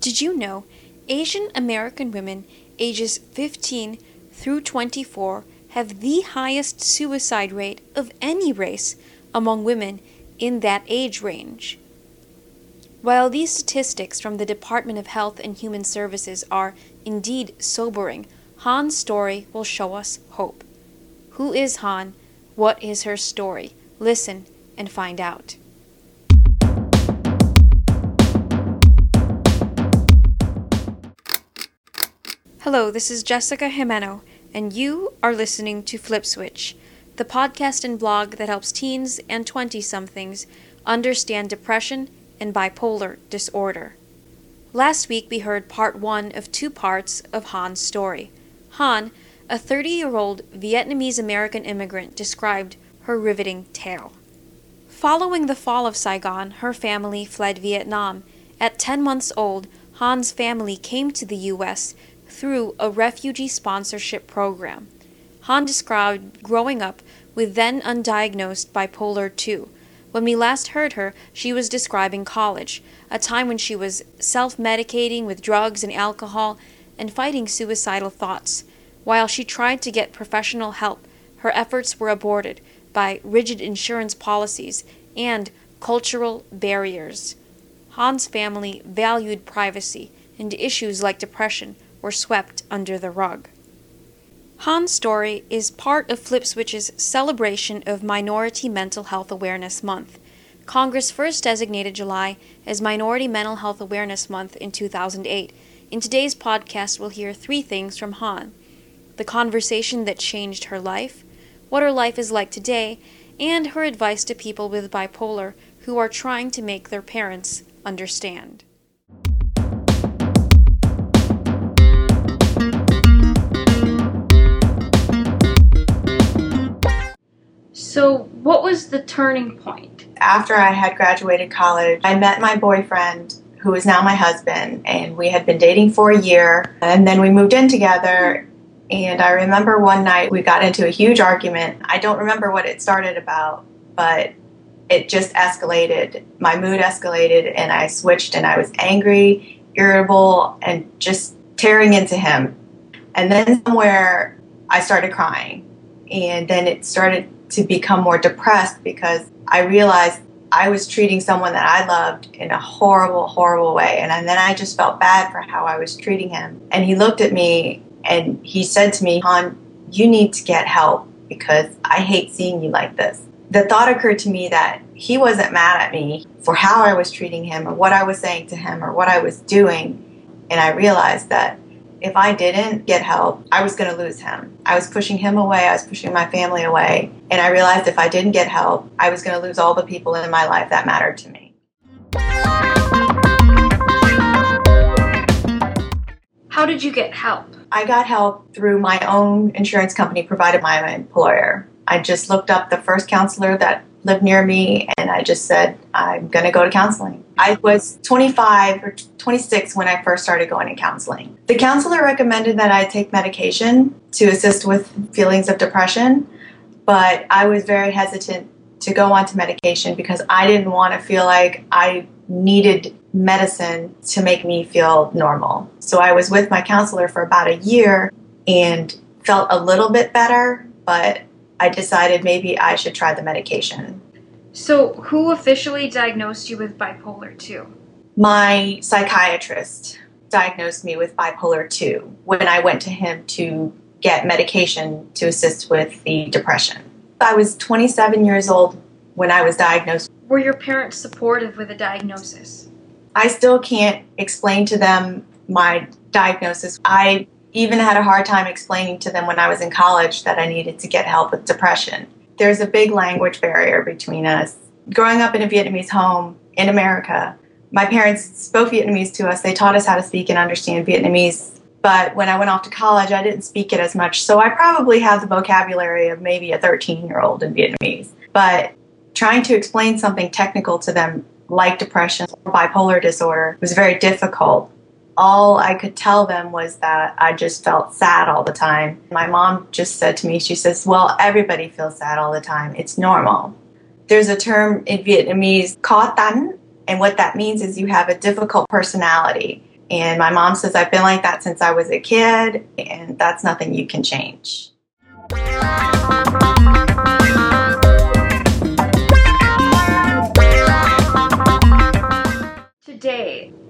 Did you know Asian American women ages 15 through 24 have the highest suicide rate of any race among women in that age range? While these statistics from the Department of Health and Human Services are indeed sobering, Han's story will show us hope. Who is Han? What is her story? Listen and find out. Hello, this is Jessica Jimeno, and you are listening to Flip Switch, the podcast and blog that helps teens and 20 somethings understand depression and bipolar disorder. Last week we heard part one of two parts of Han's story. Han, a 30 year old Vietnamese American immigrant, described her riveting tale. Following the fall of Saigon, her family fled Vietnam. At 10 months old, Han's family came to the U.S through a refugee sponsorship program. Han described growing up with then undiagnosed bipolar 2. When we last heard her, she was describing college, a time when she was self medicating with drugs and alcohol and fighting suicidal thoughts. While she tried to get professional help, her efforts were aborted by rigid insurance policies and cultural barriers. Han's family valued privacy, and issues like depression were swept under the rug. Han's story is part of FlipSwitch's celebration of Minority Mental Health Awareness Month. Congress first designated July as Minority Mental Health Awareness Month in 2008. In today's podcast, we'll hear three things from Han the conversation that changed her life, what her life is like today, and her advice to people with bipolar who are trying to make their parents understand. So, what was the turning point? After I had graduated college, I met my boyfriend, who is now my husband, and we had been dating for a year. And then we moved in together. And I remember one night we got into a huge argument. I don't remember what it started about, but it just escalated. My mood escalated, and I switched, and I was angry, irritable, and just tearing into him. And then somewhere I started crying. And then it started to become more depressed because I realized I was treating someone that I loved in a horrible, horrible way. And, then I just felt bad for how I was treating him. And he looked at me and he said to me, Han, you need to get help because I hate seeing you like this. The thought occurred to me that he wasn't mad at me for how I was treating him or what I was saying to him or what I was doing. And I realized that if I didn't get help, I was going to lose him. I was pushing him away, I was pushing my family away. And I realized if I didn't get help, I was going to lose all the people in my life that mattered to me. How did you get help? I got help through my own insurance company provided by my employer. I just looked up the first counselor that lived near me and I just said, I'm going to go to counseling. I was 25 or 26 when I first started going to counseling. The counselor recommended that I take medication to assist with feelings of depression, but I was very hesitant to go onto medication because I didn't want to feel like I needed medicine to make me feel normal. So I was with my counselor for about a year and felt a little bit better, but I decided maybe I should try the medication. So, who officially diagnosed you with bipolar 2? My psychiatrist diagnosed me with bipolar 2 when I went to him to get medication to assist with the depression. I was 27 years old when I was diagnosed. Were your parents supportive with the diagnosis? I still can't explain to them my diagnosis. I even had a hard time explaining to them when I was in college that I needed to get help with depression. There's a big language barrier between us. Growing up in a Vietnamese home in America, my parents spoke Vietnamese to us. They taught us how to speak and understand Vietnamese. But when I went off to college, I didn't speak it as much. So I probably have the vocabulary of maybe a 13 year old in Vietnamese. But trying to explain something technical to them, like depression or bipolar disorder, was very difficult all I could tell them was that I just felt sad all the time. My mom just said to me, she says, Well, everybody feels sad all the time. It's normal. There's a term in Vietnamese, khó tánh, and what that means is you have a difficult personality. And my mom says I've been like that since I was a kid, and that's nothing you can change.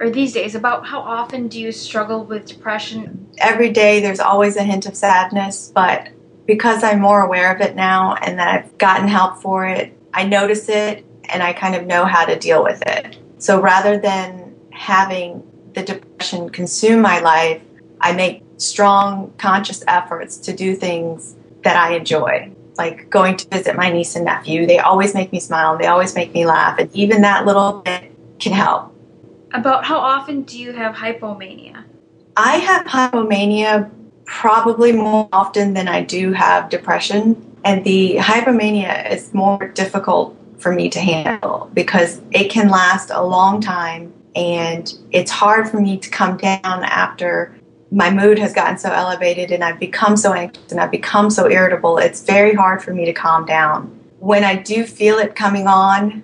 Or these days, about how often do you struggle with depression? Every day there's always a hint of sadness, but because I'm more aware of it now and that I've gotten help for it, I notice it and I kind of know how to deal with it. So rather than having the depression consume my life, I make strong, conscious efforts to do things that I enjoy. Like going to visit my niece and nephew. They always make me smile, they always make me laugh, and even that little bit can help. About how often do you have hypomania? I have hypomania probably more often than I do have depression. And the hypomania is more difficult for me to handle because it can last a long time and it's hard for me to come down after my mood has gotten so elevated and I've become so anxious and I've become so irritable. It's very hard for me to calm down. When I do feel it coming on,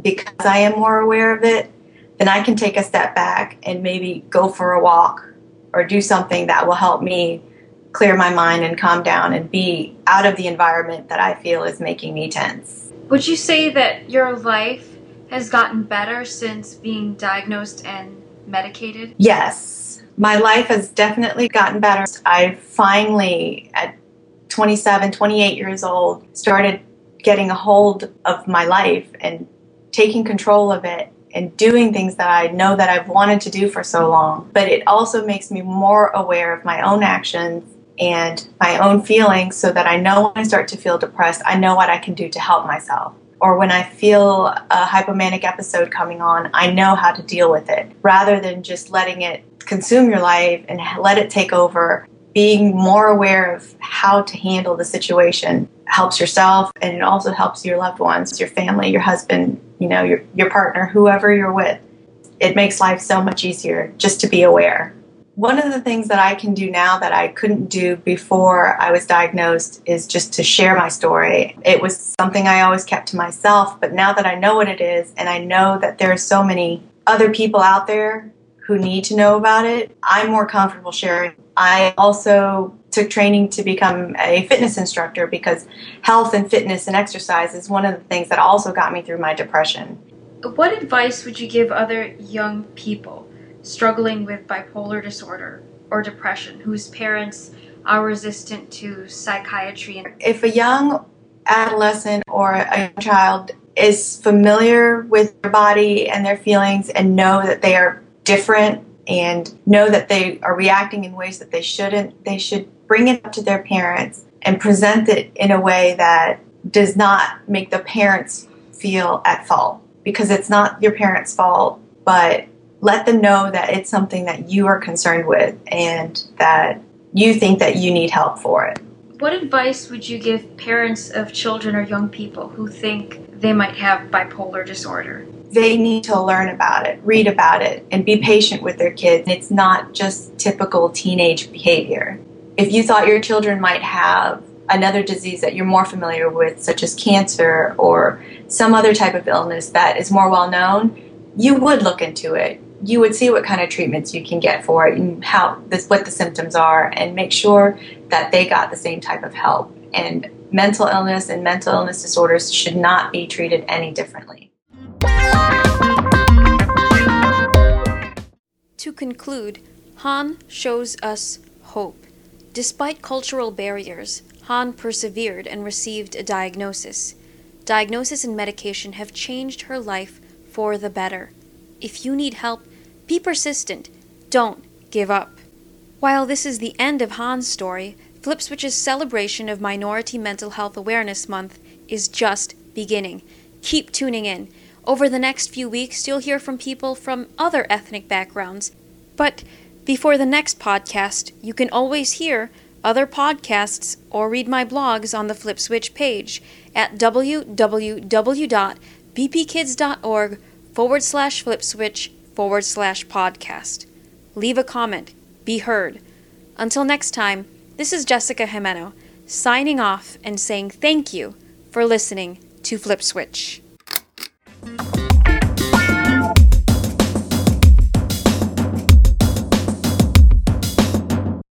because I am more aware of it, then I can take a step back and maybe go for a walk or do something that will help me clear my mind and calm down and be out of the environment that I feel is making me tense. Would you say that your life has gotten better since being diagnosed and medicated? Yes, my life has definitely gotten better. I finally, at 27, 28 years old, started getting a hold of my life and taking control of it and doing things that I know that I've wanted to do for so long. But it also makes me more aware of my own actions and my own feelings so that I know when I start to feel depressed, I know what I can do to help myself. Or when I feel a hypomanic episode coming on, I know how to deal with it rather than just letting it consume your life and let it take over. Being more aware of how to handle the situation helps yourself and it also helps your loved ones, your family, your husband, you know, your, your partner, whoever you're with. It makes life so much easier just to be aware. One of the things that I can do now that I couldn't do before I was diagnosed is just to share my story. It was something I always kept to myself, but now that I know what it is and I know that there are so many other people out there who need to know about it, I'm more comfortable sharing. I also took training to become a fitness instructor because health and fitness and exercise is one of the things that also got me through my depression. What advice would you give other young people struggling with bipolar disorder or depression whose parents are resistant to psychiatry? If a young adolescent or a child is familiar with their body and their feelings and know that they are different and know that they are reacting in ways that they shouldn't, they should bring it up to their parents and present it in a way that does not make the parents feel at fault because it's not your parents' fault, but let them know that it's something that you are concerned with and that you think that you need help for it. What advice would you give parents of children or young people who think they might have bipolar disorder? They need to learn about it, read about it, and be patient with their kids. It's not just typical teenage behavior. If you thought your children might have another disease that you're more familiar with, such as cancer or some other type of illness that is more well known, you would look into it. You would see what kind of treatments you can get for it and how this what the symptoms are and make sure that they got the same type of help. And mental illness and mental illness disorders should not be treated any differently. To conclude, Han shows us hope. Despite cultural barriers, Han persevered and received a diagnosis. Diagnosis and medication have changed her life for the better. If you need help, be persistent. Don't give up. While this is the end of Han's story, FlipSwitch's celebration of Minority Mental Health Awareness Month is just beginning. Keep tuning in. Over the next few weeks, you'll hear from people from other ethnic backgrounds. But before the next podcast, you can always hear other podcasts or read my blogs on the FlipSwitch page at www.bpkids.org forward slash FlipSwitch forward slash podcast. Leave a comment. Be heard. Until next time, this is Jessica Jimeno signing off and saying thank you for listening to FlipSwitch.